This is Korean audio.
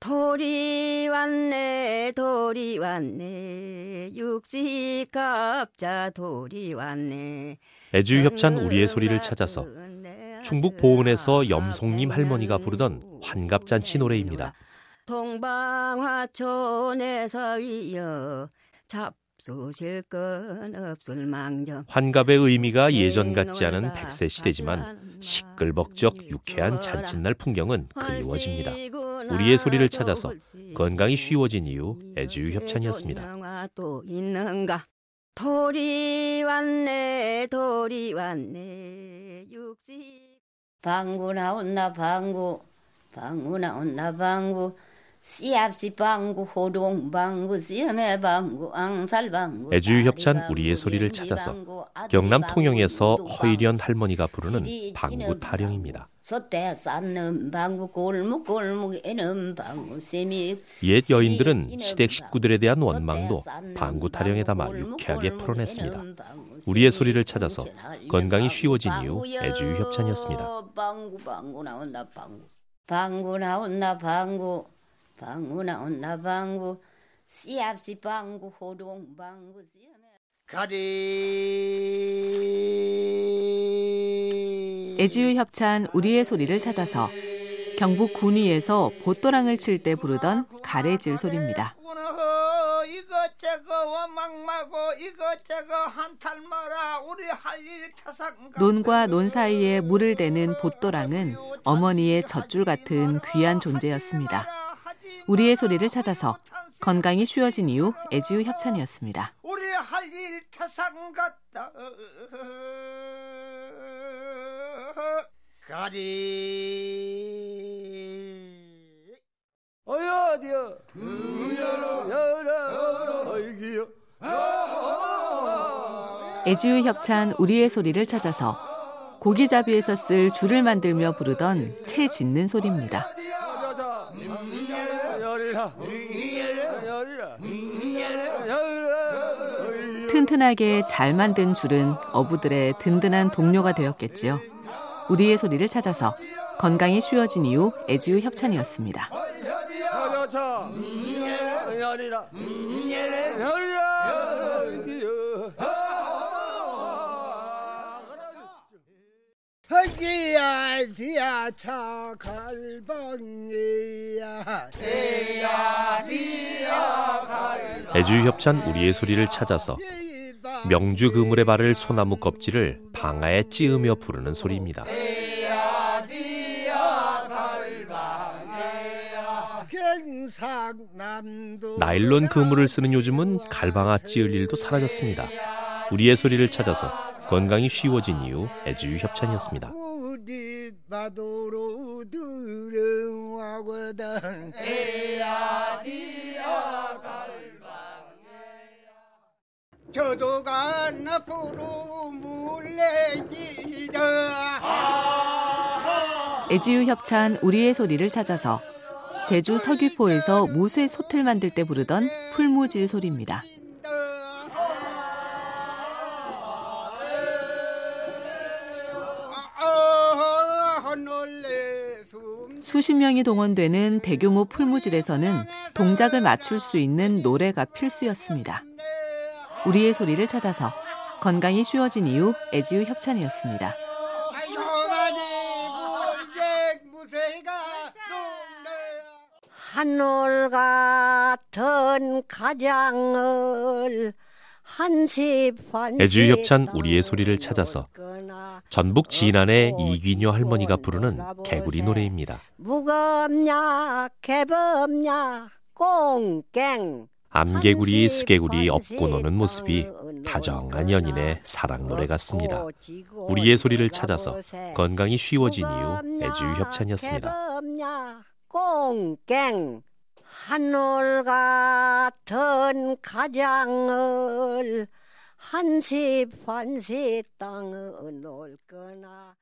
돌이 왔네 돌이 왔네. 육지갑자 돌이 왔네. 애주협찬 우리의 소리를 찾아서 충북 보은에서 염송님 할머니가 부르던 환갑잔치 노래입니다. 동방화촌에서 위여 잡수실 건 없을 망정. 환갑의 의미가 예전 같지 않은 백세 시대지만 시끌벅적 유쾌한 잔칫날 풍경은 그리워집니다. 우리의 소리를 찾아서 건강이 쉬워진 이유 애주유 협찬이었습니다. 돌이 왔네 돌이 왔네 육지. 방구 나온나 방구. 방구 나온나 방구 애주유 협찬 우리의 소리를 찾아서 경남 통영에서 허일연 할머니가 부르는 방구 타령입니다. 옛 여인들은 시댁 식구들에 대한 원망도 방구 타령에 담아 유쾌하게 풀어냈습니다. 우리의 소리를 찾아서 건강이 쉬워진 이유 애주유 협찬이었습니다. 방구 방구 나온다 방구 방구 나온다 방구 방구 나온다 방구 씨앗씨 방구 호동 방구 가리 애지유 협찬 우리의 소리를 찾아서 경북 군위에서 보또랑을 칠 때 부르던 가래질 소리입니다. 논과 논 사이에 물을 대는 보또랑은 어머니의 젖줄 같은 귀한 존재였습니다. 우리의 소리를 찾아서 건강이 쉬워진 이후 애지우 협찬이었습니다. 우리 할일 태상 같다. 가리. 어여 어디여. 열어 열어 어이기요. 애지우 협찬 우리의 소리를 찾아서 고기잡이에서 쓸 줄을 만들며 부르던 채 짖는 소리입니다. 튼튼하게 잘 만든 줄은 어부들의 든든한 동료가 되었겠지요. 우리의 소리를 찾아서 건강이 쉬워진 이후 애지우 협찬이었습니다. 흑기야 디야 차 갈방이야 디야 디야 갈방 애주협찬 우리의 소리를 찾아서 명주 그물의 발을 소나무 껍질을 방아에 찌으며 부르는 소리입니다. 나일론 그물을 쓰는 요즘은 갈방아 찌을 일도 사라졌습니다. 우리의 소리를 찾아서 건강이 쉬워진 이유 애주유 협찬이었습니다. 저조간 앞으로 물레기자 애지유 협찬 우리의 소리를 찾아서 제주 서귀포에서 무쇠 솥을 만들 때 부르던 풀무질 소리입니다. 수십 명이 동원되는 대규모 풀무질에서는 동작을 맞출 수 있는 노래가 필수였습니다. 우리의 소리를 찾아서 건강이 쉬워진 이후 애지우 협찬이었습니다. 한올 같은 가장을 애주유 협찬 우리의 소리를 찾아서 전북 진안의 이귀녀 할머니가 부르는 개구리 노래입니다. 무겁냐 개범냐 꽁깽 암개구리, 스개구리 업고 노는 모습이 다정한 연인의 사랑 노래 같습니다. 우리의 소리를 찾아서 건강이 쉬워진 이유 애주유 협찬이었습니다. 꽁깽 한올 같은 가장을 한십 한십 땅을 놀거나